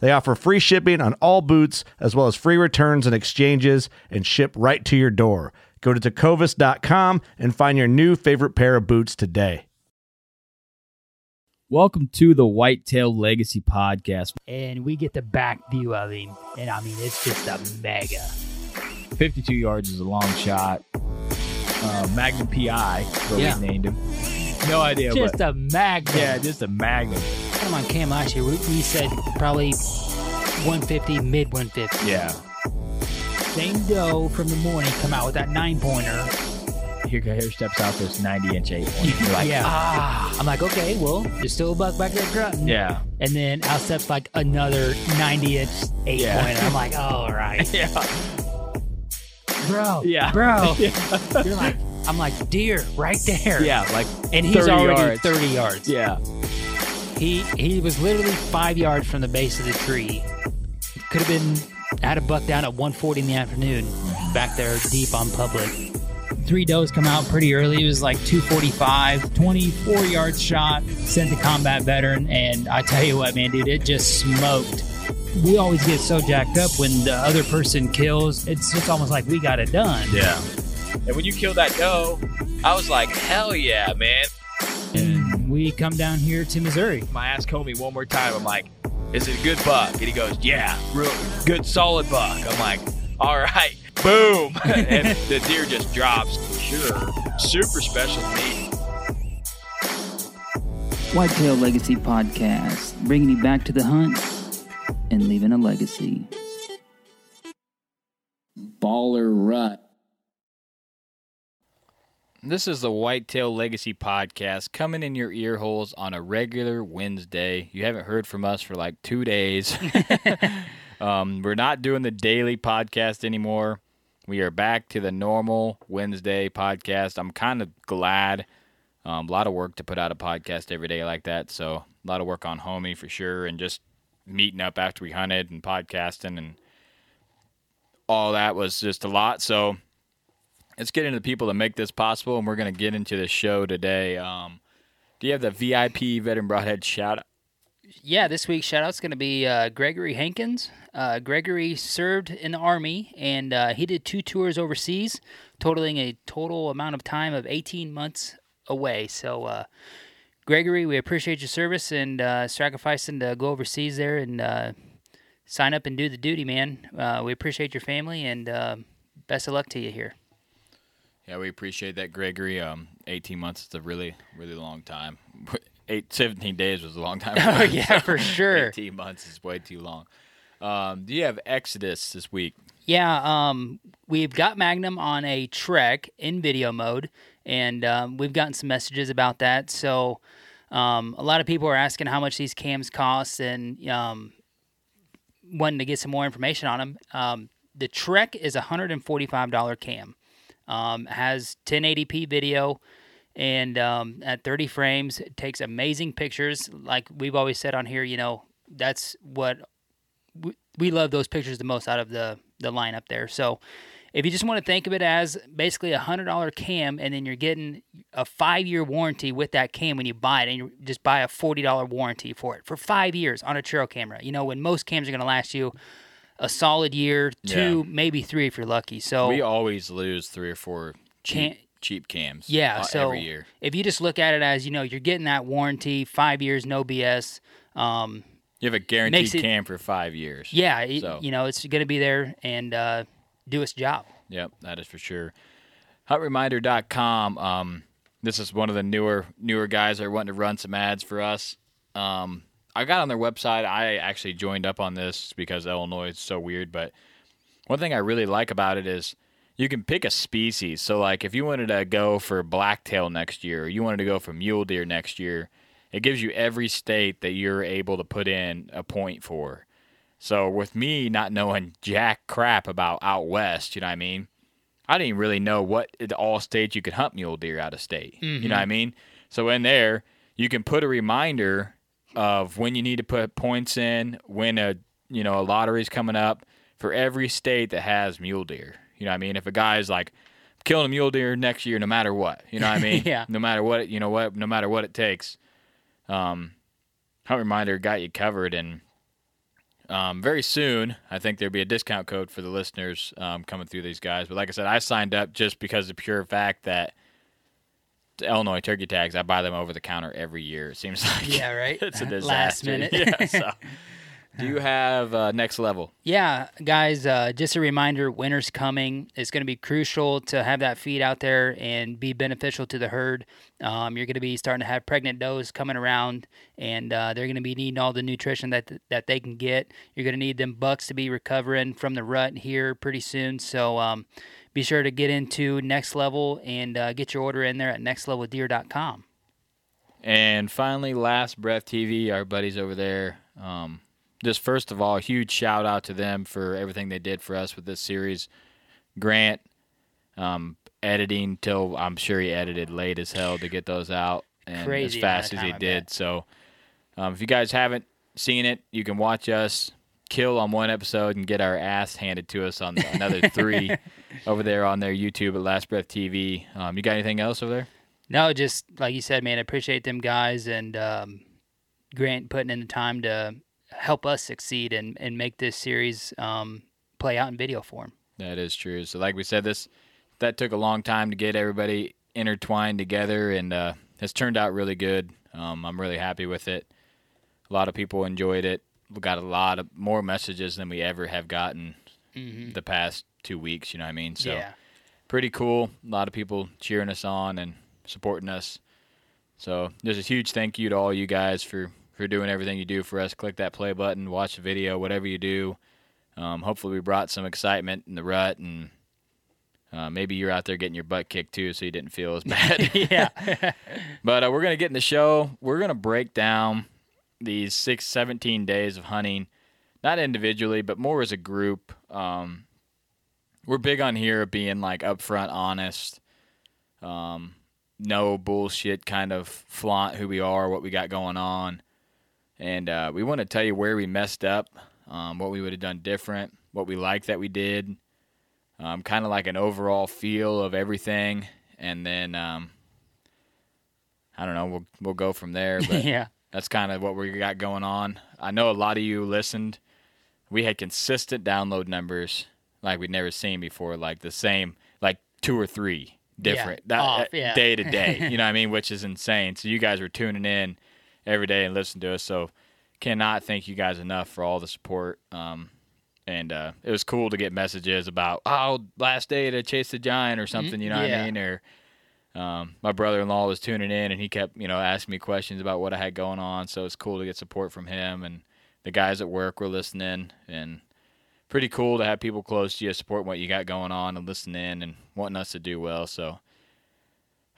They offer free shipping on all boots, as well as free returns and exchanges, and ship right to your door. Go to tecovas.com and find your new favorite pair of boots today. Welcome to the Whitetail Legacy Podcast. and we get the back view of him, and I mean it's just a mega. 52 yards is a long shot. Uh, Magnum PI, is what Yeah. we named him. No idea, Just but a magnum. yeah, just a Magnum. Him on cam last year. We, we said probably 150, mid 150. Yeah. Same doe from the morning come out with that nine pointer. Here, here steps out this 90 inch eight. You're like, yeah. ah. I'm like, okay, well, there's still a buck back there grunting. Yeah. And then out steps like another 90 inch eight Yeah. pointer. I'm like, all right, Yeah. bro, Yeah. bro. Yeah. You're like, I'm like, deer right there. Yeah, like And he's 30 already yards. 30 yards. Yeah. He he was literally five yards from the base of the tree. Could have been had a buck down at 1:40 in the afternoon, back there deep on public. three does come out pretty early. It was like 245, 24 yard shot, sent the combat veteran. And I tell you what, man, dude, it just smoked. We always get so jacked up when the other person kills. It's just almost like we got it done. Yeah. And when you killed that doe, I was like, hell yeah, man. And we come down here to Missouri. My ass homie one more time. I'm like, is it a good buck? And he goes, yeah, real good, solid buck. I'm like, all right, boom. and the deer just drops. Sure. Super special to me. Whitetail Legacy Podcast, bringing you back to the hunt and leaving a legacy. Baller Rut. This is the Whitetail Legacy Podcast coming in your ear holes on a regular Wednesday. You haven't heard from us for like two days. um, we're not doing the daily podcast anymore. We are back to the normal Wednesday podcast. I'm kind of glad. Um, a lot of work to put out a podcast every day like that. So a lot of work on homie for sure, and just meeting up after we hunted and podcasting and all that was just a lot. So let's get into the people that make this possible, and we're going to get into the show today. Um, do you have the VIP Veteran Broadhead shout out? Yeah, this week's shout out's going to be uh, Gregory Hankins. Uh, Gregory served in the Army and uh, he did two tours overseas, totaling a total amount of time of 18 months away. So, uh, Gregory, we appreciate your service and uh, sacrificing to go overseas there and uh, sign up and do the duty, man. We appreciate your family and best of luck to you here. Yeah, we appreciate that, Gregory. Um, 18 months is a really, really long time. Eight, 17 days was a long time. Oh, yeah, for sure. 18 months is way too long. Um, do you have Exodus this week? Yeah, um, we've got Magnum on a trek in video mode, and um, we've gotten some messages about that. So, um, a lot of people are asking how much these cams cost and um, wanting to get some more information on them. Um, the Trek is a hundred and forty-five dollar cam. Um, has 1080p video, and um, at 30 frames, takes amazing pictures. Like we've always said on here, you know, that's what we, we love those pictures the most out of the the lineup there. So if you just want to think of it as basically a hundred dollar cam, and then you're getting a five year warranty with that cam when you buy it, and you just buy a forty dollar warranty for it for five years on a trail camera. You know, when most cams are going to last you a solid year, two, maybe three if you're lucky. So We always lose three or four cheap, cheap cams. Yeah, uh, so every year. if you just look at it as you know, you're getting that warranty, five years, no BS. Um, You have a guaranteed it- cam for five years. yeah, it- So- you know, it's going to be there and uh, do its job. Yep, that is for sure. Huntreminder.com. Um, this is one of the newer newer guys that are wanting to run some ads for us. Um, I got on their website. I actually joined up on this because Illinois is so weird. But one thing I really like about it is you can pick a species. So, like, if you wanted to go for blacktail next year, or you wanted to go for mule deer next year, it gives you every state that you're able to put in a point for. So, with me not knowing jack crap about out west, you know what I mean? I didn't really know what all states you could hunt mule deer out of state. You know what mm-hmm. I mean? So in there, you can put a reminder of when you need to put points in, when a you know a lottery's coming up for every state that has mule deer. You know what I mean? If a guy's like killing a mule deer next year, no matter what, you know what I mean? Yeah. No matter what, you know what, no matter what it takes. Um, Hunt Reminder got you covered, and um, very soon, I think there'll be a discount code for the listeners um, coming through these guys. But like I said, I signed up just because of the pure fact that Illinois turkey tags, I buy them over the counter every year. It seems like Yeah, right. it's a disaster. Last minute. yeah. So, do you have uh, next level? Yeah, guys, uh, just a reminder winter's coming. It's going to be crucial to have that feed out there and be beneficial to the herd. Um, you're going to be starting to have pregnant does coming around, and uh, they're going to be needing all the nutrition that, that they can get. You're going to need them bucks to be recovering from the rut here pretty soon. So um, be sure to get into Next Level and uh, get your order in there at nextleveldeer.com. And finally, Last Breath TV, our buddies over there. Um, just first of all, a huge shout out to them for everything they did for us with this series. Grant, um, editing till I'm sure he edited late as hell to get those out and Crazy as fast as he I did. bet. So, um, if you guys haven't seen it, you can watch us kill on one episode and get our ass handed to us on another three over there on their YouTube at Last Breath TV. Um, you got anything else over there? No, just like you said, man, I appreciate them guys and um, Grant putting in the time to help us succeed and, and make this series um, play out in video form. That is true. So, like we said, this that took a long time to get everybody intertwined together, and uh, it's turned out really good. Um, I'm really happy with it. A lot of people enjoyed it. We got a lot of more messages than we ever have gotten the past two weeks. You know what I mean? So, yeah. pretty cool. A lot of people cheering us on and supporting us. So, there's a huge thank you to all you guys for for doing everything you do for us. Click that play button, watch the video, whatever you do. Um, hopefully, we brought some excitement in the rut, and uh, maybe you're out there getting your butt kicked too, so you didn't feel as bad. yeah. but uh, we're gonna get in the show. We're gonna break down these six, 17 days of hunting, not individually, but more as a group. Um, we're big on here being like upfront, honest, um, no bullshit, kind of flaunt who we are, what we got going on, and uh, we want to tell you where we messed up, um, what we would have done different, what we like that we did, um, kind of like an overall feel of everything, and then um, I don't know, we'll we'll go from there. But yeah. That's kind of what we got going on. I know a lot of you listened. We had consistent download numbers like we'd never seen before, like the same, like two or three different that, off, uh, yeah. day to day. You know what I mean? Which is insane. So you guys were tuning in every day and listening to us. So cannot thank you guys enough for all the support. Um, and uh, it was cool to get messages about oh last day to chase the giant or something. You know what. I mean? Or um, my brother-in-law was tuning in and he kept you know asking me questions about what I had going on. So it's cool to get support from him and the guys at work were listening and pretty cool to have people close to you support what you got going on and listening in and wanting us to do well. So,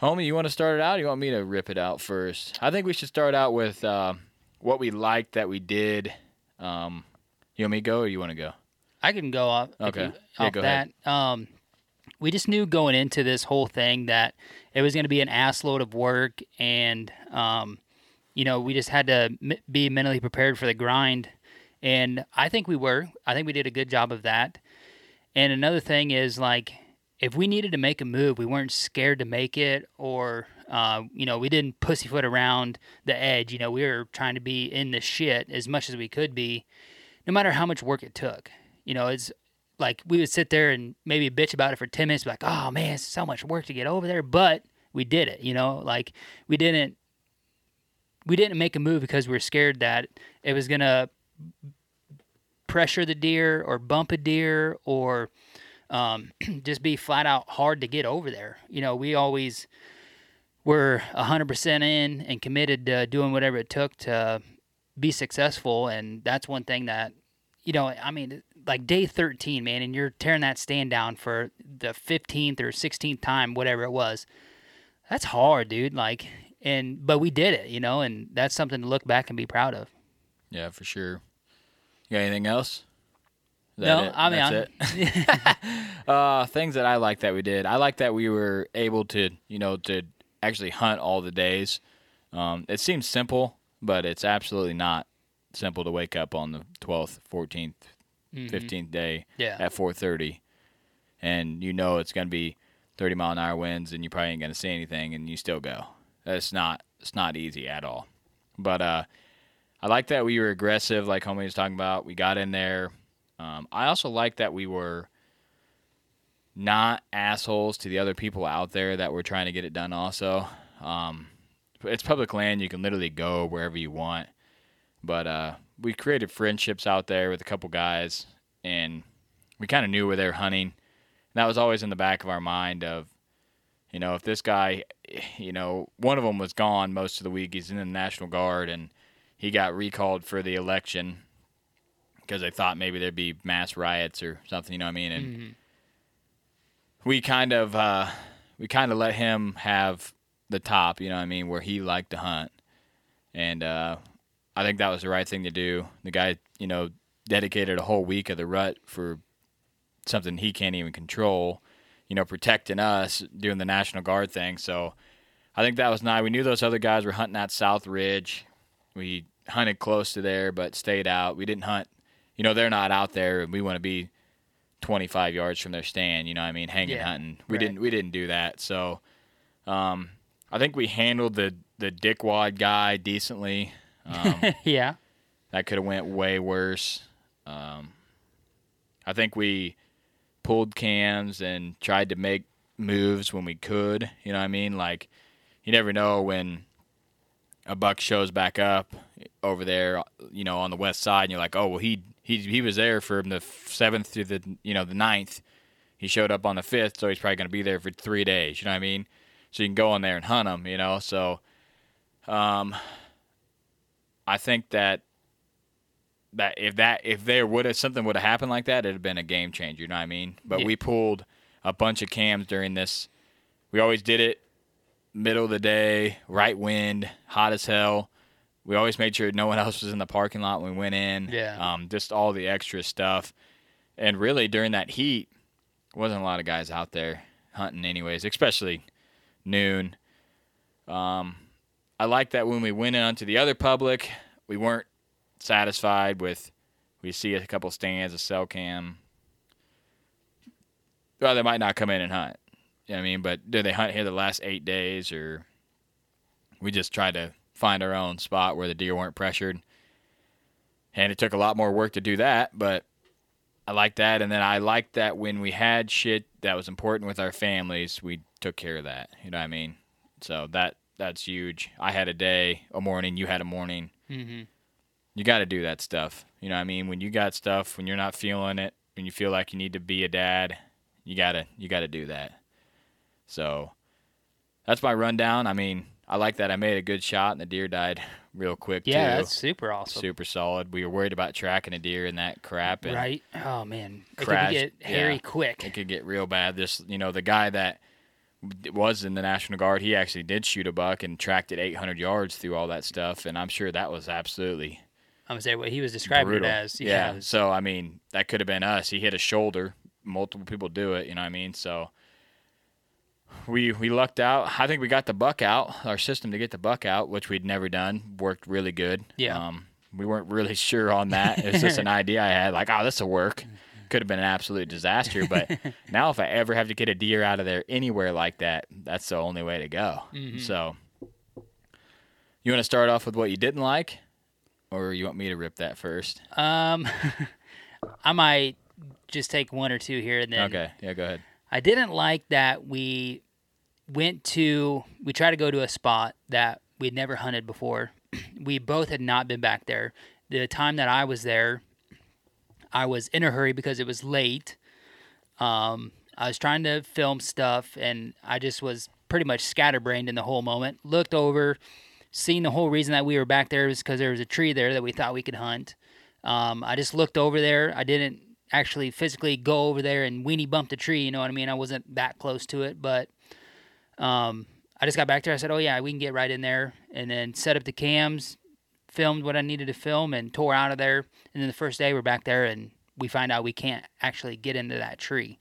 homie, you want to start it out? Or you want me to rip it out first? I think we should start out with uh, what we liked that we did. Um, you want me to go or you want to go? I can go off, Okay. you- Yeah, off go that. ahead. Um, we just knew going into this whole thing that it was going to be an ass load of work, and um, you know we just had to be mentally prepared for the grind. And I think we were. I think we did a good job of that. And another thing is like if we needed to make a move, we weren't scared to make it, or uh, you know, we didn't pussyfoot around the edge. You know, we were trying to be in the shit as much as we could be, no matter how much work it took. You know, it's like we would sit there and maybe bitch about it for ten minutes, be like, "Oh man, it's so much work to get over there," but we did it. You know, like we didn't we didn't make a move because we were scared that it was gonna pressure the deer or bump a deer or um, just be flat out hard to get over there. You know, we always were 100% in and committed to doing whatever it took to be successful. And that's one thing that, you know, I mean, like day 13, man, and you're tearing that stand down for the 15th or 16th time, whatever it was. That's hard, dude. Like, and, but we did it, you know, and that's something to look back and be proud of. Yeah, for sure. You got anything else? No, it? I mean, That's I'm- it? uh, things that I like that we did. I like that we were able to, you know, to actually hunt all the days. Um, it seems simple, but it's absolutely not simple to wake up on the 12th, 14th, 15th day Mm-hmm. Yeah. at 4:30, and you know it's going to be 30 mile an hour winds, and you probably ain't going to see anything, and you still go. That's not it's not easy at all. But uh, I like that we were aggressive, like homie was talking about. We got in there. Um, I also like that we were not assholes to the other people out there that were trying to get it done. Also, um, it's public land; you can literally go wherever you want. But uh, we created friendships out there with a couple guys, and we kind of knew where they were hunting. And that was always in the back of our mind of, you know, if this guy, you know, one of them was gone most of the week. He's in the National Guard, and he got recalled for the election because they thought maybe there'd be mass riots or something. You know what I mean? And we kind of uh, we kind of let him have the top. You know what I mean? Where he liked to hunt, and uh, I think that was the right thing to do. The guy, you know, dedicated a whole week of the rut for something he can't even control. You know, protecting us, doing the National Guard thing. So I think that was nice. We knew those other guys were hunting at South Ridge. We hunted close to there, but stayed out. We didn't hunt. You know, they're not out there, and we want to be 25 yards from their stand. You know, what I mean, hanging Yeah, hunting. We right. didn't. We didn't do that. So, um, I think we handled the the dickwad guy decently. Um, yeah. that could have went way worse. Um, I think we pulled cams and tried to make moves when we could. You know what I mean? Like you never know when a buck shows back up over there, you know, on the west side, and you're like, oh well, he he he was there from the seventh to the you know the ninth. He showed up on the fifth, so he's probably going to be there for three days. You know what I mean? So you can go in there and hunt him. You know, so um, I think that that if that if there would have something would have happened like that, it'd have been a game changer. You know what I mean? But Yeah. we pulled a bunch of cams during this. We always did it middle of the day, right wind, hot as hell. We always made sure no one else was in the parking lot when we went in. Yeah. Um, just all the extra stuff. And really during that heat, wasn't a lot of guys out there hunting anyways, especially noon. Um, I like that when we went on to the other public, we weren't satisfied with we see a couple stands, a cell cam. Well, they might not come in and hunt. You know what I mean? But did they hunt here the last eight days or we just tried to find our own spot where the deer weren't pressured. And it took a lot more work to do that, but I like that. And then I like that when we had shit that was important with our families, we took care of that. You know what I mean? So that that's huge. I had a day, a morning, you had a morning. Mm-hmm. You got to do that stuff. You know what I mean? When you got stuff, when you're not feeling it, when you feel like you need to be a dad, you gotta you gotta do that. So that's my rundown. I mean, I like that I made a good shot and the deer died real quick Yeah, too. that's super awesome. super solid. We were worried about tracking a deer in that crap, and Right? Oh man, it could get hairy yeah. quick. it could get real bad. This, you know, the guy that was in the National Guard, he actually did shoot a buck and tracked it 800 yards through all that stuff, and I'm sure that was absolutely I'm gonna say what he was describing brutal. it as. yeah. was- So I mean, that could have been us. He hit a shoulder. Multiple people do it. You know what I mean? So we we lucked out. I think we got the buck out. Our system to get the buck out, which we'd never done, worked really good. Yeah. Um, we weren't really sure on that. It was just an idea I had, like, oh, this will work. Could have been an absolute disaster. But now, if I ever have to get a deer out of there anywhere like that, that's the only way to go. So, you want to start off with what you didn't like, or you want me to rip that first? Um, I might just take one or two here and then. Okay, yeah, go ahead. I didn't like that we went to we tried to go to a spot that we'd never hunted before. we both had not been back there. The time that I was there, I was in a hurry because it was late. Um, I was trying to film stuff and I just was pretty much scatterbrained in the whole moment. Looked over, seen the whole reason that we were back there was because there was a tree there that we thought we could hunt. Um, I just looked over there. I didn't actually physically go over there and weenie bump the tree. You know what I mean? I wasn't that close to it, but um, I just got back there. I said, "Oh yeah, we can get right in there," and then set up the cams, filmed what I needed to film, and tore out of there. And then the first day we're back there, and we find out we can't actually get into that tree.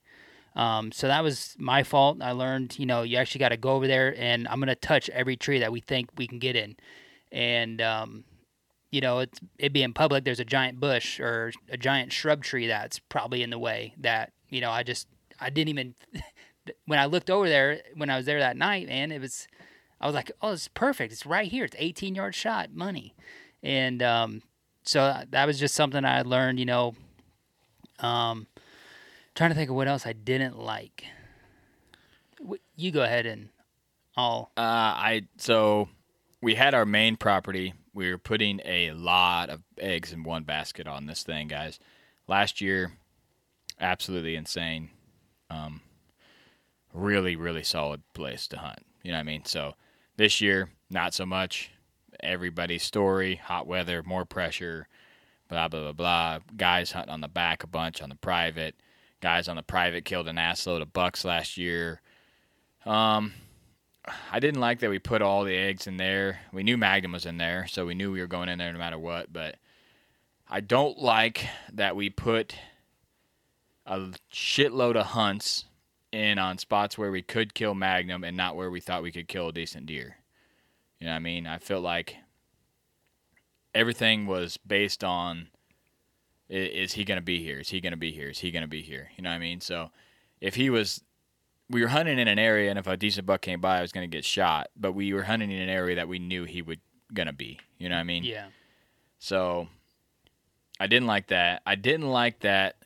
Um, so that was my fault. I learned, you know, you actually got to go over there, and I'm gonna touch every tree that we think we can get in, and um, you know, it's it being public. There's a giant bush or a giant shrub tree that's probably in the way. That you know, I just I didn't even when I looked over there when I was there that night, man, it was I was like, oh, it's perfect. It's right here. It's 18 yard shot, money, and um, so that was just something I learned. You know, um, trying to think of what else I didn't like. You go ahead and I'll. Uh, I so we had our main property. We were putting a lot of eggs in one basket on this thing, guys. Last year, absolutely insane. Um, really, really solid place to hunt. You know what I mean? So this year, not so much. Everybody's story, hot weather, more pressure, blah blah blah blah. Guys hunting on the back a bunch on the private. Guys on the private killed an assload of bucks last year. Um, I didn't like that we put all the eggs in there. We knew Magnum was in there, so we knew we were going in there no matter what. But I don't like that we put a shitload of hunts in on spots where we could kill Magnum and not where we thought we could kill a decent deer. You know what I mean? I felt like everything was based on is he going to be here? Is he going to be here? Is he going to be here? You know what I mean? So if he was we were hunting in an area, and if a decent buck came by, I was going to get shot. But we were hunting in an area that we knew he would gonna be. You know what I mean? Yeah. So I didn't like that. I didn't like that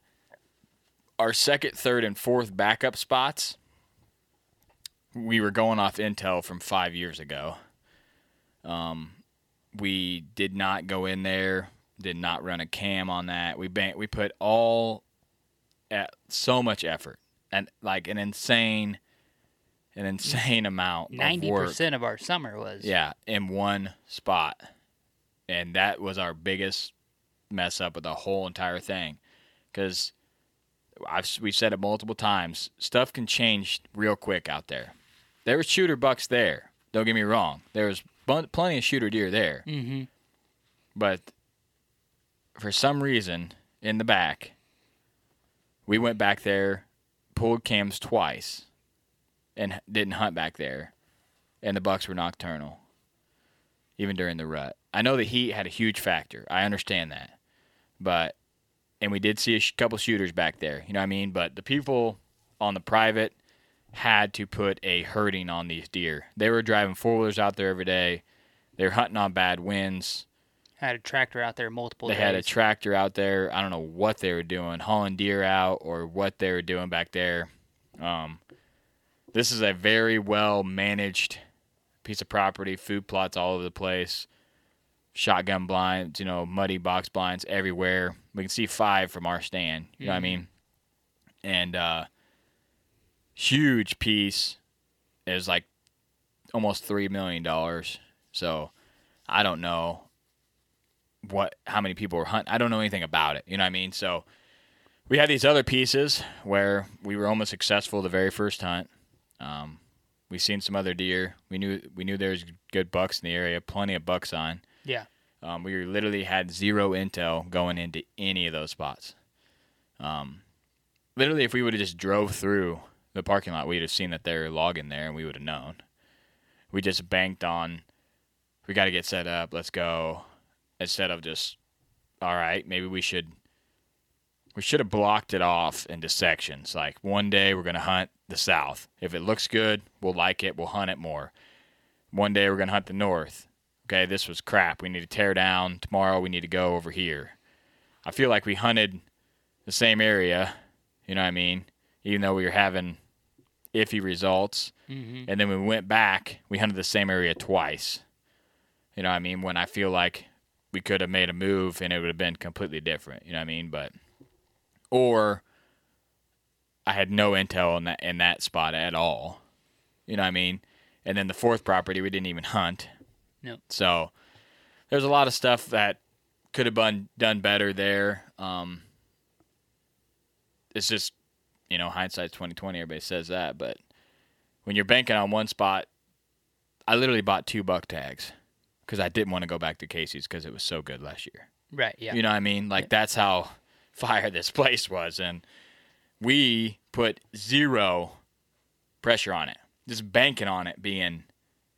our second, third, and fourth backup spots. We were going off intel from five years ago. Um, we did not go in there. Did not run a cam on that. We ban- we put all at so much effort and like an insane, an insane amount Ninety work. percent of our summer was. Yeah, in one spot. And that was our biggest mess up with the whole entire thing. Because I've we've said it multiple times, stuff can change real quick out there. There was shooter bucks there. Don't get me wrong. There was bun- plenty of shooter deer there. Mm-hmm. But for some reason, in the back, we went back there, pulled cams twice, and didn't hunt back there. And the bucks were nocturnal, even during the rut. I know the heat had a huge factor. I understand that, but and we did see a sh- couple shooters back there. You know what I mean? But the people on the private had to put a herding on these deer. They were driving four wheelers out there every day. They were hunting on bad winds. Had a tractor out there multiple They days. had a tractor out there. I don't know what they were doing, hauling deer out or what they were doing back there. Um, this is a very well managed piece of property. Food plots all over the place. Shotgun blinds, you know, muddy box blinds everywhere. We can see five from our stand. You know what I mean? And uh, huge piece is like almost three million dollars. So I don't know what how many people were hunting. I don't know anything about it. You know what I mean? So we had these other pieces where we were almost successful the very first hunt. Um, we seen some other deer. We knew we knew there was good bucks in the area, plenty of bucks on. Yeah. Um, we literally had zero intel going into any of those spots. Um, literally, if we would have just drove through the parking lot, we'd have seen that they're logging there, and we would have known. We just banked on, we got to get set up. Let's go. Instead of just, all right, maybe we should we should have blocked it off into sections. Like one day we're going to hunt the south. If it looks good, we'll like it. We'll hunt it more. One day we're going to hunt the north. Okay, this was crap. We need to tear down. Tomorrow we need to go over here. I feel like we hunted the same area, you know what I mean? Even though we were having iffy results. Mm-hmm. And then we went back, we hunted the same area twice. You know what I mean? When I feel like we could have made a move and it would have been completely different, you know what I mean? But or I had no intel in that in that spot at all. You know what I mean? And then the fourth property we didn't even hunt. Nope. So there's a lot of stuff that could have been done better there. Um, it's just you know hindsight's twenty twenty. Everybody says that, but when you're banking on one spot, I literally bought two buck tags because I didn't want to go back to Casey's because it was so good last year. Right. Yeah. You know what I mean? Like that's how fire this place was, and we put zero pressure on it, just banking on it being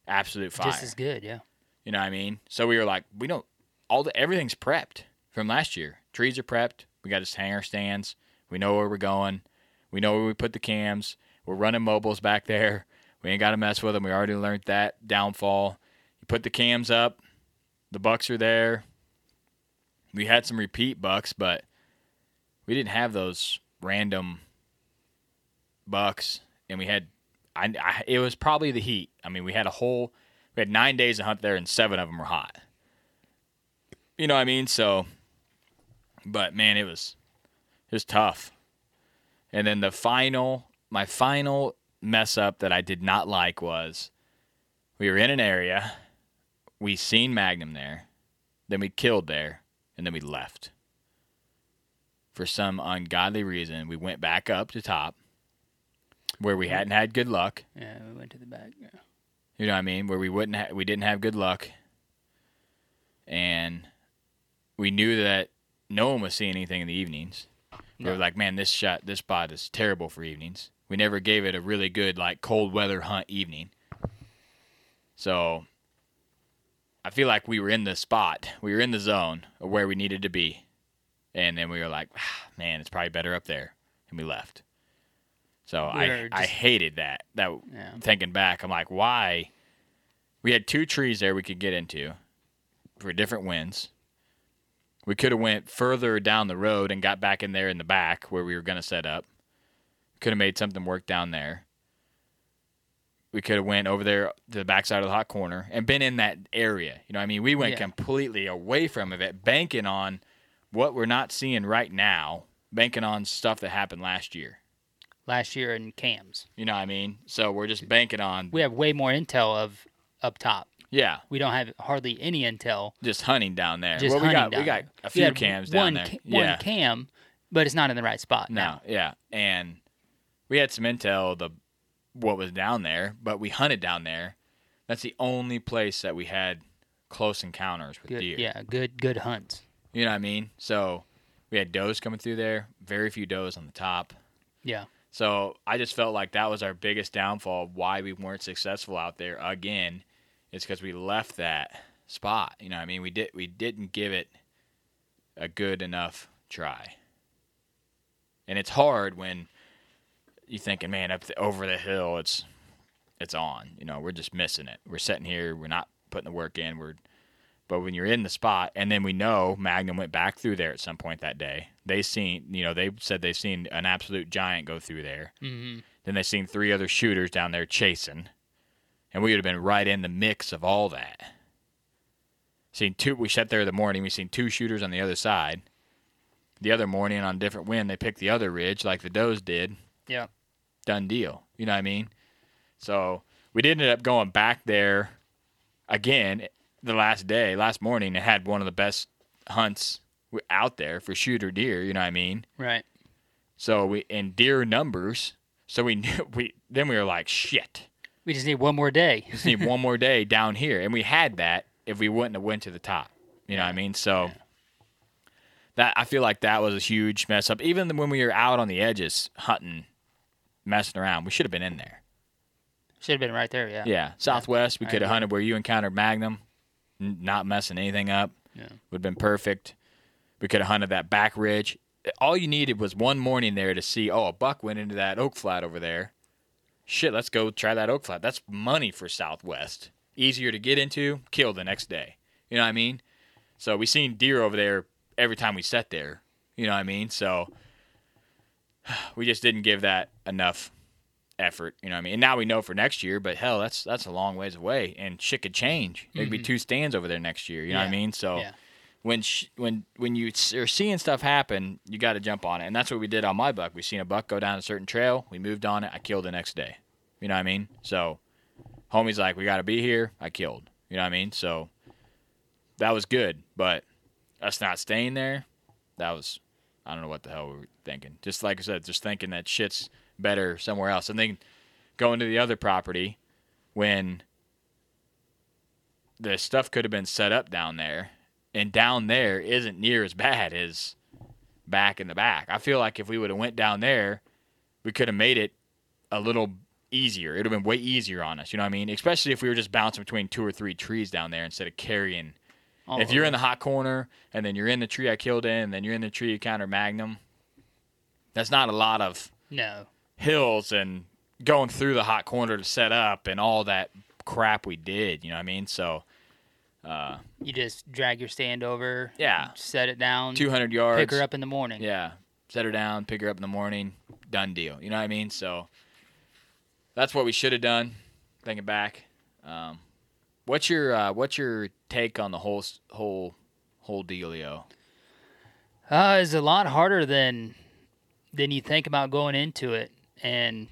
absolute fire. Just as good. Yeah. You know what I mean? So we were like, we don't all the everything's prepped from last year. Trees are prepped. We got to hang our stands. We know where we're going. We know where we put the cams. We're running mobiles back there. We ain't got to mess with them. We already learned that downfall. You put the cams up. The bucks are there. We had some repeat bucks, but we didn't have those random bucks. And we had, I, I it was probably the heat. I mean, we had a whole we had nine days to hunt there, and seven of them were hot. You know what I mean? So, but man, it was it was tough. And then the final, my final mess up that I did not like was we were in an area, we seen Magnum there, then we killed there, and then we left. For some ungodly reason, we went back up to top where we hadn't had good luck. Yeah. We went to the back. Yeah. You know what I mean? Where we wouldn't ha- we didn't have good luck, and we knew that no one was seeing anything in the evenings. We were like, man, this shot, this spot is terrible for evenings. We never gave it a really good like cold weather hunt evening. So I feel like we were in the spot, we were in the zone of where we needed to be, and then we were like, ah, man, it's probably better up there, and we left. So We I were I hated that. That Yeah. thinking back, I'm like, why? We had two trees there we could get into for different winds. We could have went further down the road and got back in there in the back where we were going to set up. Could have made something work down there. We could have went over there to the backside of the hot corner and been in that area. You know, what I mean, we went Yeah. completely away from it, banking on what we're not seeing right now, banking on stuff that happened last year. Last year in cams, You know what I mean? So we're just banking on, we have way more intel of up top. Yeah, We don't have hardly any intel. just hunting down there. Just well, we hunting got down we got a few had cams one down there. ca- yeah, One cam, but it's not in the right spot. no, now. yeah, and we had some intel the what was down there, but we hunted down there. That's the only place that we had close encounters with Good, deer. yeah, good, good hunts. You know what I mean? So we had does coming through there. Very few does on the top. Yeah, So I just felt like that was our biggest downfall. Why we weren't successful out there again, is because we left that spot. You know, what I mean, we did we didn't give it a good enough try. And it's hard when you're thinking, man, up the, over the hill, it's it's on. You know, we're just missing it. We're sitting here, we're not putting the work in. We're but when you're in the spot, and then we know Magnum went back through there at some point that day. They seen, you know, they said they seen an absolute giant go through there. hmm Then they seen three other shooters down there chasing, and we would have been right in the mix of all that. Seen two. We sat there the morning. We seen two shooters on the other side. The other morning on a different wind, they picked the other ridge like the does did. yeah. Done deal. You know what I mean? So we did end up going back there again the last day, last morning, and had one of the best hunts out there for shooter deer. You know what I mean? Right. So we in deer numbers. So we knew we then we were like shit. We just need one more day. Just need one more day down here, and we had that if we wouldn't have went to the top. You know what I mean? So that I feel like that was a huge mess up. Even when we were out on the edges hunting, messing around, we should have been in there. Should have been right there. Yeah. Yeah, Southwest, we I could have agree. hunted where you encountered Magnum, n- not messing anything up. Yeah. Would have been perfect. We could have hunted that back ridge. all you needed was one morning there to see, oh, a buck went into that oak flat over there. Shit, let's go try that oak flat. That's money for Southwest. Easier to get into, kill the next day. You know what I mean? So we seen deer over there every time we set there. You know what I mean? So we just didn't give that enough effort. You know what I mean? And now we know for next year, but hell, that's that's a long ways away, and shit could change. There could be two stands over there next year. You know what I Mm-hmm. Mean? So Yeah. When sh- when when you are seeing stuff happen, you got to jump on it, and that's what we did on my buck. We seen a buck go down a certain trail, we moved on it. I killed the next day. You know what I mean? So, homie's like, we got to be here. I killed. You know what I mean? So that was good, but us not staying there, that was I don't know what the hell we were thinking. Just like I said, just thinking that shit's better somewhere else, and then going to the other property when the stuff could have been set up down there, and down there isn't near as bad as back in the back. I feel like if we would have went down there, we could have made it a little easier. It would have been way easier on us. You know what I mean? Especially if we were just bouncing between two or three trees down there instead of carrying. If you're in the hot corner and then you're in the tree I killed in, and then you're in the tree you counter Magnum, that's not a lot of no, hills and going through the hot corner to set up and all that crap we did. You know what I mean? So, uh, you just drag your stand over, Yeah. set it down, 200 yards. pick her up in the morning. Yeah. Set her down, pick her up in the morning, done deal. You know what I mean? So that's what we should have done. Thinking back, um, what's your uh, what's your take on the whole whole whole dealio? Uh, it's a lot harder than than you think about going into it, and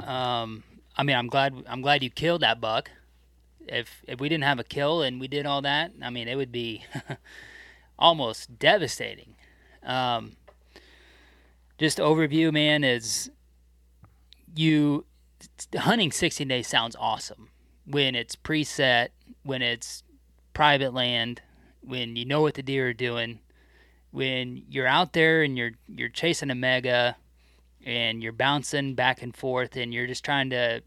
um, I mean, I'm glad I'm glad you killed that buck. If if we didn't have a kill and we did all that, I mean, it would be almost devastating. Um, just overview, man, is you hunting 16 days sounds awesome when it's preset, when it's private land, when you know what the deer are doing, when you're out there and you're you're chasing a mega and you're bouncing back and forth and you're just trying to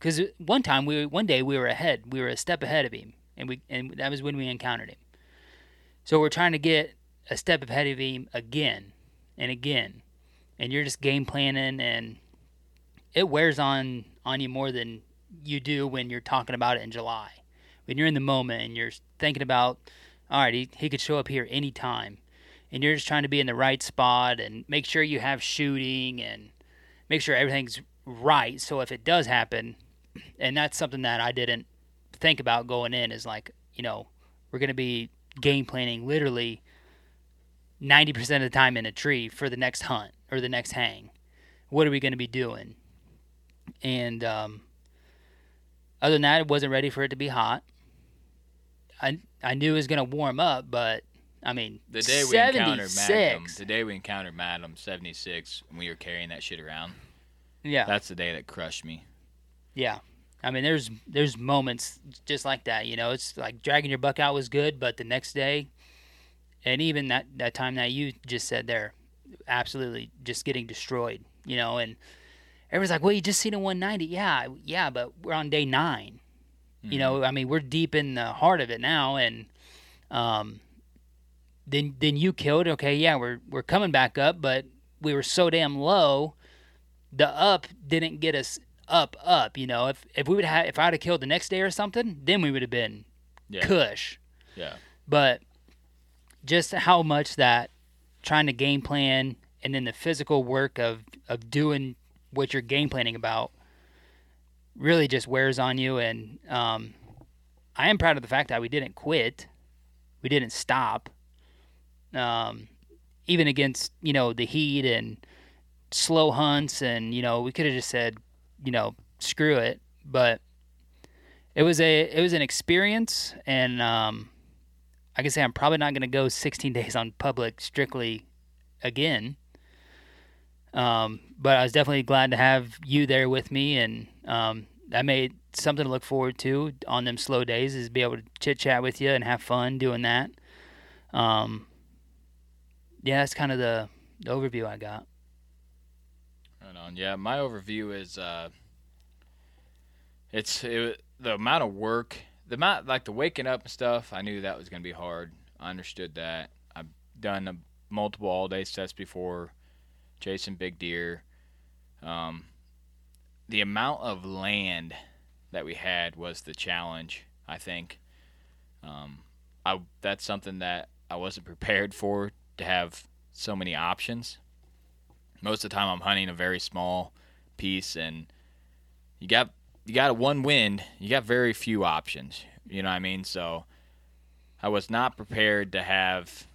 because one time we one day we were ahead we were a step ahead of him and we and that was when we encountered him. So we're trying to get a step ahead of him again and again and you're just game planning and it wears on on you more than you do when you're talking about it in July. When you're in the moment and you're thinking about all right he, he could show up here anytime and you're just trying to be in the right spot and make sure you have shooting and make sure everything's right. So if it does happen and that's something that I didn't think about going in is like you know we're going to be game planning literally 90% of the time in a tree for the next hunt or the next hang. What are we going to be doing? And um, other than that I wasn't ready for it to be hot. I, I knew it was going to warm up but I mean, The day we encountered Madam, the day we encountered Magnum 76, and we were carrying that shit around, Yeah, that's the day that crushed me. Yeah. I mean, there's there's moments just like that. You know, it's like dragging your buck out was good, but the next day, and even that that time that you just said there, absolutely just getting destroyed. You know, and everyone's like, "Well, you just seen a 190." Yeah, yeah, but we're on day 9 You know, I mean, we're deep in the heart of it now, and um, then then you killed. Okay, yeah, we're we're coming back up, but we were so damn low. The up didn't get us up up. You know, if if we would have if I'd have killed the next day or something, then we would have been Yeah. cush. Yeah. But just how much that trying to game plan and then the physical work of of doing what you're game planning about really just wears on you and um, I am proud of the fact that we didn't quit. We didn't stop. Um, even against, you know, the heat and slow hunts and, you know, we could have just said, you know, screw it. But it was a it was an experience and um I can say I'm probably not going to go 16 days on public strictly again. Um, but I was definitely glad to have you there with me, and um, that made something to look forward to on them slow days is be able to chit chat with you and have fun doing that. Um, yeah, that's kind of the, the overview I got. On. Yeah, my overview is uh, it's it, the amount of work, the amount like the waking up and stuff. I knew that was gonna be hard. I understood that. I've done a, multiple all day sets before, chasing big deer. Um, the amount of land that we had was the challenge. I think. Um, I that's something that I wasn't prepared for to have so many options. Most of the time, I'm hunting a very small piece, and you got you got a one wind. You got very few options. You know what I mean? So I was not prepared to have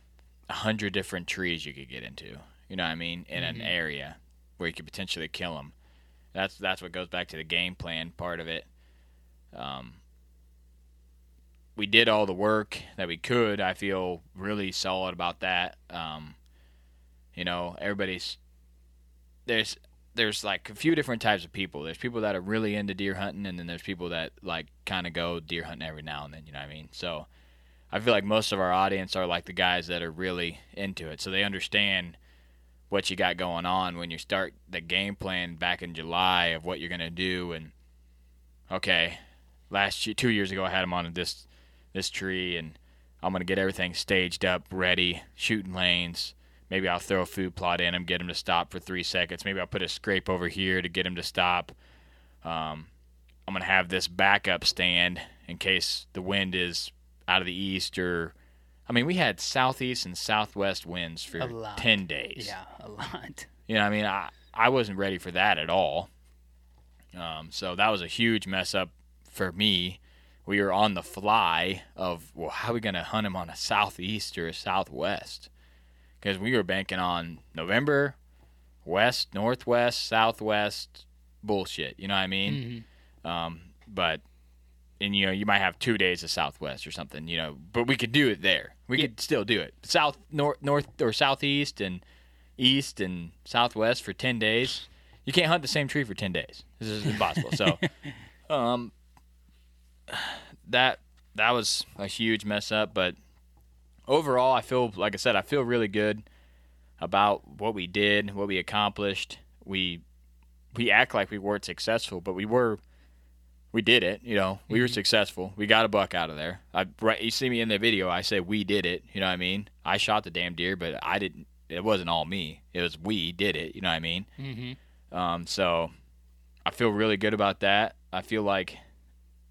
a hundred different trees you could get into. You know what I mean? In an area where you could potentially kill them. That's that's what goes back to the game plan part of it. Um, we did all the work that we could. I feel really solid about that. Um, you know, everybody's there's there's like a few different types of people. There's people that are really into deer hunting, and then there's people that like kind of go deer hunting every now and then. You know what I mean? So I feel like most of our audience are like the guys that are really into it, so they understand what you got going on when you start the game plan back in July of what you're gonna do. And okay, last year, two years ago, I had them on this this tree, and I'm gonna get everything staged up, ready, shooting lanes. Maybe I'll throw a food plot in him, get him to stop for three seconds. Maybe I'll put a scrape over here to get him to stop. Um, I'm gonna have this backup stand in case the wind is out of the east or. I mean, we had southeast and southwest winds for A lot. ten days. Yeah, a lot. You know, I mean, I I wasn't ready for that at all. Um, so that was a huge mess up for me. We were on the fly of well, how are we gonna hunt him on a southeast or a southwest? Because we were banking on November, west, northwest, southwest, bullshit. You know what I mean? Um, but and you know you might have two days of southwest or something. You know, but we could do it there. We could still do it. South, north, north or southeast and east and southwest for 10 days you can't hunt the same tree for 10 days this is impossible so um that that was a huge mess up but overall i feel like i said i feel really good about what we did what we accomplished. We we act like we weren't successful but we were we did it you know. We were successful. We got a buck out of there. I right you see me in the video i say we did it you know what i mean? I shot the damn deer but i didn't it wasn't all me. It was we did it you know what i mean? Mm-hmm. um, so I feel really good about that. I feel like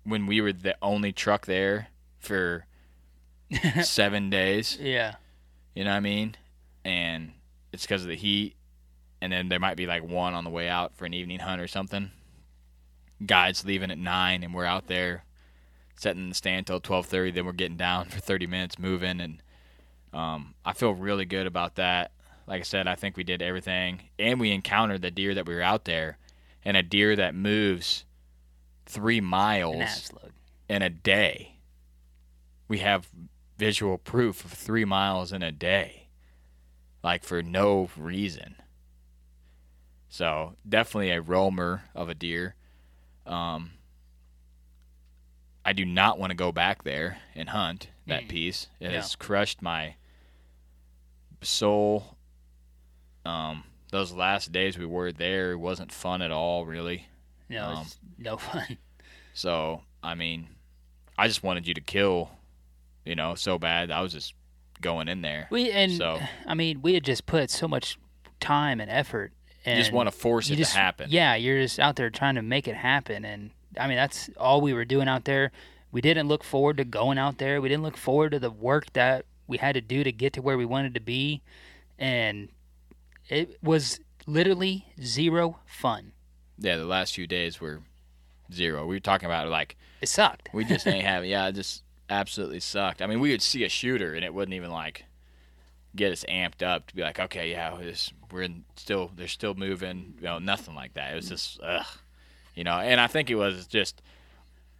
when we were the only truck there for seven days, Yeah. you know what I mean? And it's because of the heat. And then there might be like one on the way out for an evening hunt or something. Guides leaving at nine, and we're out there setting the stand till twelve thirty. Then we're getting down for thirty minutes, moving, and um, I feel really good about that. Like I said, I think we did everything, and we encountered the deer that we were out there, and a deer that moves three miles An ass look. in a day. We have visual proof of three miles in a day, like for no reason. So definitely a roamer of a deer. Um, I do not want to go back there and hunt that Mm. piece. It Yeah. has crushed my soul. Um, those last days we were there wasn't fun at all, really. No, Um, no fun. So, I mean, I just wanted you to kill, you know, so bad. I was just going in there. We and so I mean, we had just put so much time and effort. And you just want to force it just- to happen. Yeah, you're just out there trying to make it happen, and I mean that's all we were doing out there. We didn't look forward to going out there. We didn't look forward to the work that we had to do to get to where we wanted to be, and it was literally zero fun. Yeah, the last few days were zero. We were talking about like It sucked. we just ain't having. Yeah, just absolutely sucked. I mean, we would see a shooter and it wouldn't even like get us amped up to be like, okay, yeah, we're in, still they're still moving. You know, nothing like that. It was just ugh, you know. And I think it was just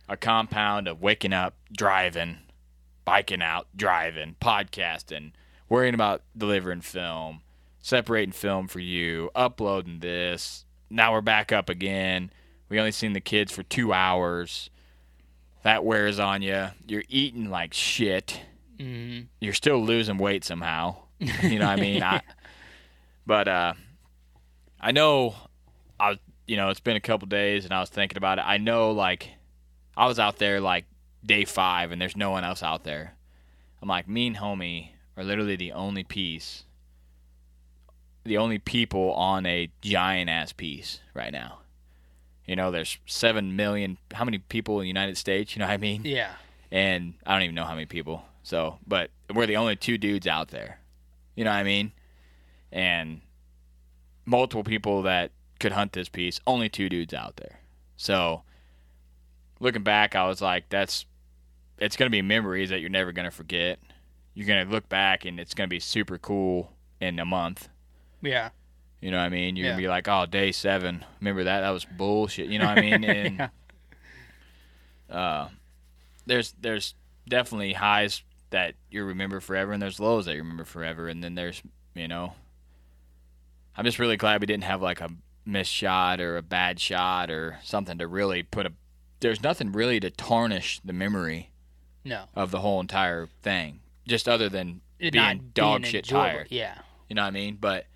a compound of waking up, driving, biking out, driving, podcasting, worrying about delivering film, separating film for you, uploading this. Now we're back up again. We only seen the kids for two hours. That wears on you. You're eating like shit. hmm You're still losing weight somehow. You know what I mean? I, but uh, I know I you know, it's been a couple days and I was thinking about it. I know like I was out there like day five and there's no one else out there. I'm like, me and homie are literally the only piece, the only people on a giant ass piece right now. You know, there's seven million. How many people in the United States? You know what I mean? Yeah. and I don't even know how many people. So, but we're the only two dudes out there. You know what I mean? And multiple people that could hunt this piece, only two dudes out there. So, looking back, I was like, that's it's going to be memories that you're never going to forget. You're going to look back and it's going to be super cool in a month. Yeah. You know what I mean? You're Yeah. gonna be like, oh, day seven. Remember that? That was bullshit. You know what I mean? And Yeah. uh, there's there's definitely highs that you remember forever, and there's lows that you remember forever, and then there's you know. I'm just really glad we didn't have like a missed shot or a bad shot or something to really put a. There's nothing really to tarnish the memory No. of the whole entire thing, just other than It being dog being shit enjoyable. tired. Yeah. You know what I mean? But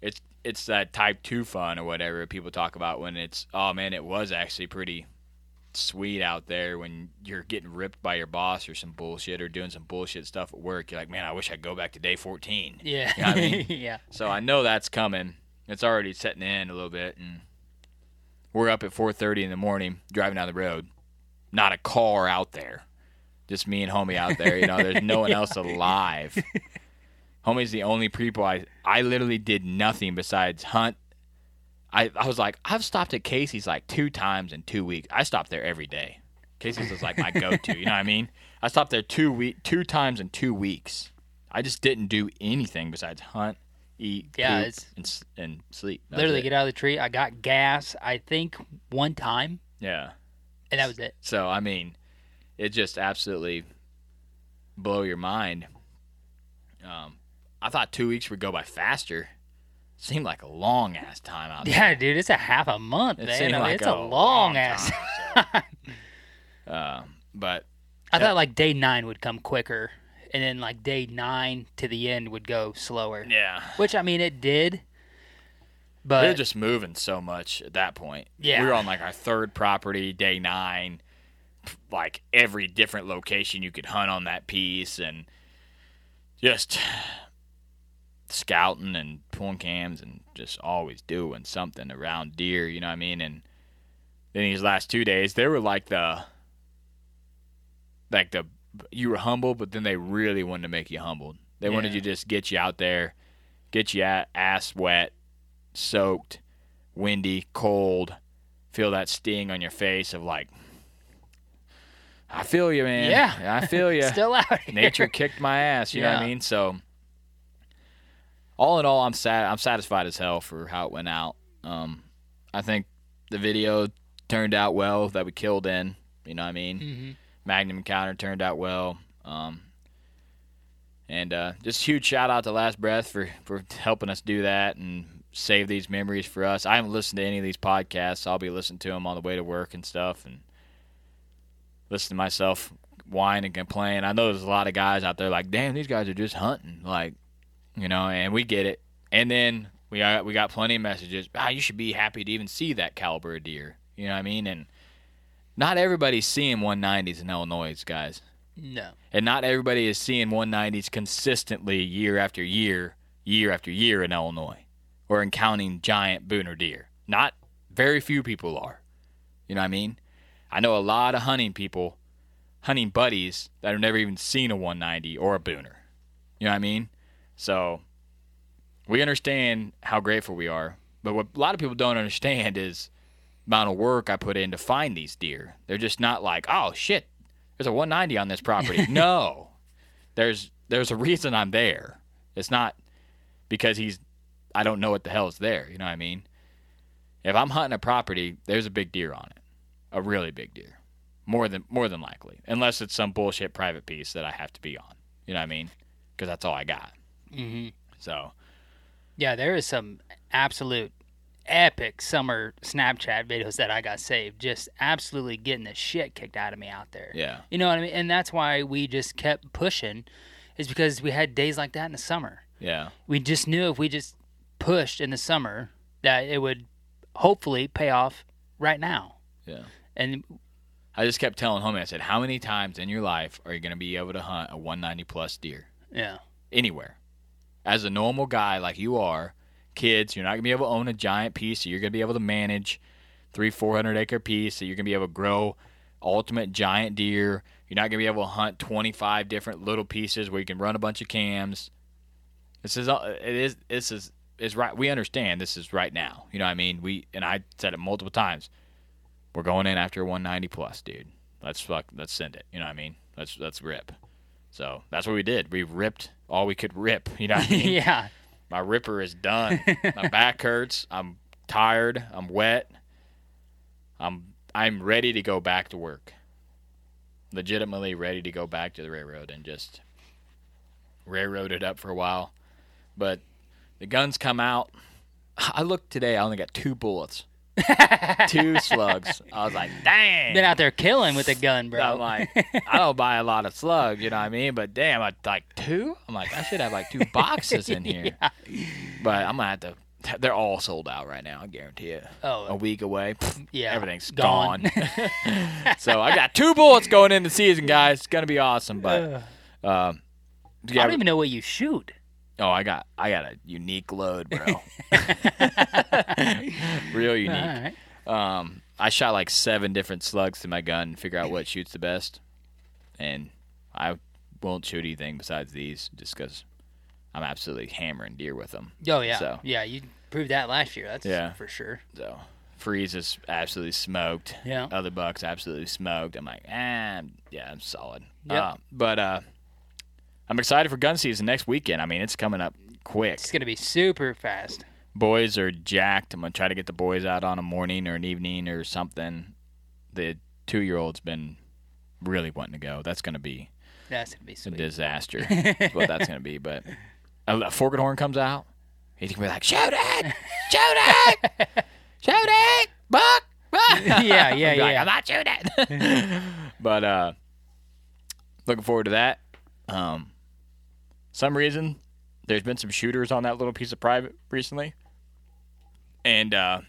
it's it's that type two fun or whatever people talk about when it's oh man, it was actually pretty sweet out there when you're getting ripped by your boss or some bullshit or doing some bullshit stuff at work. You're like, man, I wish I'd go back to day fourteen. Yeah. You know what I mean? yeah. So I know that's coming. It's already setting in a little bit, and we're up at 4:30 in the morning driving down the road. Not a car out there, just me and homie out there. You know, there's no one else alive. Homie's the only people I I literally did nothing besides hunt. I I was like I've stopped at Casey's like two times in two weeks. I stopped there every day. Casey's is like my go-to. You know what I mean? I stopped there two week two times in two weeks. I just didn't do anything besides hunt, eat, Yeah, poop, and and sleep. That Literally get out of the tree. I got gas, I think, one time, yeah. and that was it. So I mean, it just absolutely blow your mind. Um, I thought two weeks would go by faster. Seemed like a long ass time out there. Yeah, dude, it's a half a month, It man. seemed I mean, like it's a, a long, long ass. time, Uh, but I thought like day nine would come quicker, and then like day nine to the end would go slower. yeah, Which I mean, it did. But were just moving so much at that point. Yeah. we were on like our third property, day nine. Like every different location you could hunt on that piece, and just scouting and pulling cams and just always doing something around deer. You know what I mean? And then these last two days, they were like the like the you were humble, but then they really wanted to make you humbled. They wanted Yeah. you to just get you out there, get you ass wet, soaked, windy, cold, feel that sting on your face of like, I feel you, man. Yeah. I feel you. still out here. Nature kicked my ass. You know what I mean? So, all in all, I'm sad. I'm satisfied as hell for how it went out. Um, I think the video turned out well that we killed in. You know what I mean? Mhm. Magnum encounter turned out well. Um, and uh, just huge shout out to Last Breath for for helping us do that and save these memories for us. I haven't listened to any of these podcasts. I'll be listening to them on the way to work and stuff, and listen to myself whine and complain. I know there's a lot of guys out there like, damn, these guys are just hunting, like, you know, and we get it. And then we got we got plenty of messages. Ah, you should be happy to even see that caliber of deer. You know what I mean? And not everybody's seeing 190s in Illinois, guys. No. And not everybody is seeing 190s consistently year after year, year after year in Illinois or encountering giant booner deer. Not very few people are. You know what I mean? I know a lot of hunting people, hunting buddies that have never even seen a 190 or a booner. You know what I mean? So we understand how grateful we are. But what a lot of people don't understand is the amount of work I put in to find these deer. They're just not like, oh shit, there's a 190 on this property. no, there's there's a reason I'm there. It's not because he's I don't know what the hell is there. You know what I mean? If I'm hunting a property, there's a big deer on it, a really big deer, more than more than likely, unless it's some bullshit private piece that I have to be on. You know what I mean? Because that's all I got. Hmm So Yeah, there is some absolute epic summer Snapchat videos that I got saved. Just absolutely getting the shit kicked out of me out there. yeah, You know what I mean? And that's why we just kept pushing, is because we had days like that in the summer. yeah, We just knew if we just pushed in the summer that it would hopefully pay off right now. yeah. And I just kept telling homie, I said, how many times in your life are you going to be able to hunt a 190 plus deer? yeah, anywhere. As a normal guy like you are, kids, you're not gonna be able to own a giant piece. So you're gonna be able to manage three, four hundred acre piece. So you're gonna be able to grow ultimate giant deer. You're not gonna be able to hunt 25 different little pieces where you can run a bunch of cams. This is it is this is is right. We understand this is right now. You know what I mean? We and I said it multiple times. We're going in after 190 plus, dude. Let's fuck. Let's send it. You know what I mean? Let's let's rip. So that's what we did. We ripped all we could rip. You know what I mean? yeah. My ripper is done. My back hurts. I'm tired. I'm wet. I'm I'm ready to go back to work. Legitimately ready to go back to the railroad and just railroad it up for a while. But the guns come out. I looked today. I only got two bullets, two slugs. I was like, dang. Been out there killing with a gun, bro. I'm like, I don't buy a lot of slugs, you know what I mean? But damn, I like two. I'm like, I should have like two boxes in here. But I'm gonna have to. They're all sold out right now. I guarantee it. Oh. a week away, Yeah, everything's gone. gone. so I got two bullets going into the season, guys. It's gonna be awesome. But um, I don't even know what you shoot. oh, I got I got a unique load, bro. Unique. Right. Um, I shot like seven different slugs to my gun, and figure out what shoots the best, and I won't shoot anything besides these, just because I'm absolutely hammering deer with them. Oh yeah, So- yeah. You proved that last year. That's Yeah. for sure. So freeze is absolutely smoked. Yeah. Other bucks absolutely smoked. I'm like, ah, yeah, I'm solid. Yep. Uh, but uh, I'm excited for gun season next weekend. I mean, it's coming up quick. It's gonna be super fast. Boys are jacked. I'm gonna try to get the boys out on a morning or an evening or something. The two year old's been really wanting to go. That's gonna be That's gonna be a disaster. what that's gonna be. But a, forked horn comes out, he's gonna be like, "Shoot it! Shoot it! Shoot it! Buck! Buck!" yeah, yeah, I'll like, yeah. I'm not shooting. but uh, looking forward to that. Um, some reason there's been some shooters on that little piece of private recently, and uh,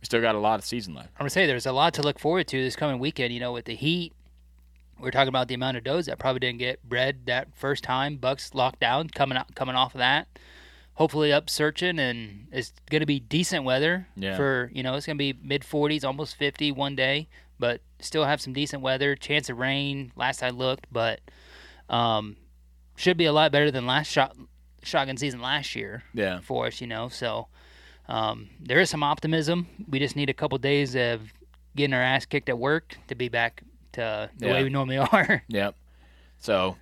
we still got a lot of season left. I'm gonna say there's a lot to look forward to this coming weekend. You know, with the heat, we're talking about the amount of does that probably didn't get bred that first time. Bucks locked down, coming out, coming off of that. Hopefully up searching, and it's gonna be decent weather Yeah. for you know it's gonna be mid 40s, almost 50 one day, but still have some decent weather. Chance of rain. Last I looked, but um, should be a lot better than last shot shotgun season last year Yeah, for us, you know. So um, there is some optimism. We just need a couple days of getting our ass kicked at work to be back to the Yeah. way we normally are. yep. So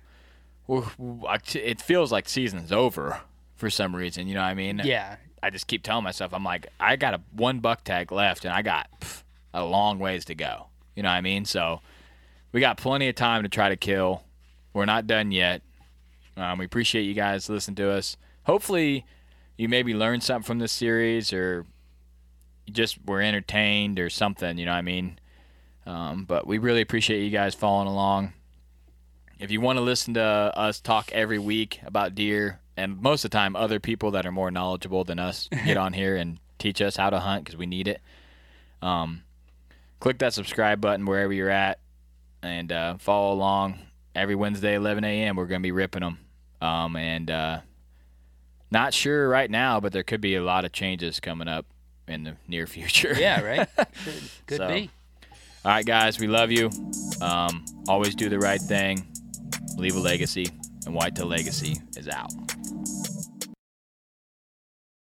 w- w- I- it feels like season's over for some reason. You know what I mean? yeah, I just keep telling myself, I'm like, I got a one buck tag left, and I got pff, a long ways to go. You know what I mean? So we got plenty of time to try to kill. We're not done yet. Um, we appreciate you guys listening to us. Hopefully, you maybe learned something from this series, or just were entertained, or something. You know what I mean? Um, but we really appreciate you guys following along. If you want to listen to us talk every week about deer, and most of the time, other people that are more knowledgeable than us get on here and teach us how to hunt because we need it. Um, click that subscribe button wherever you're at and uh, follow along. Every Wednesday, 11 a.m., we're going to be ripping them. Um, and uh, not sure right now, but there could be a lot of changes coming up in the near future. yeah, right. Could, could So, be. All right, guys, we love you. Um, always do the right thing. Leave a legacy, and White Whitetail Legacy is out.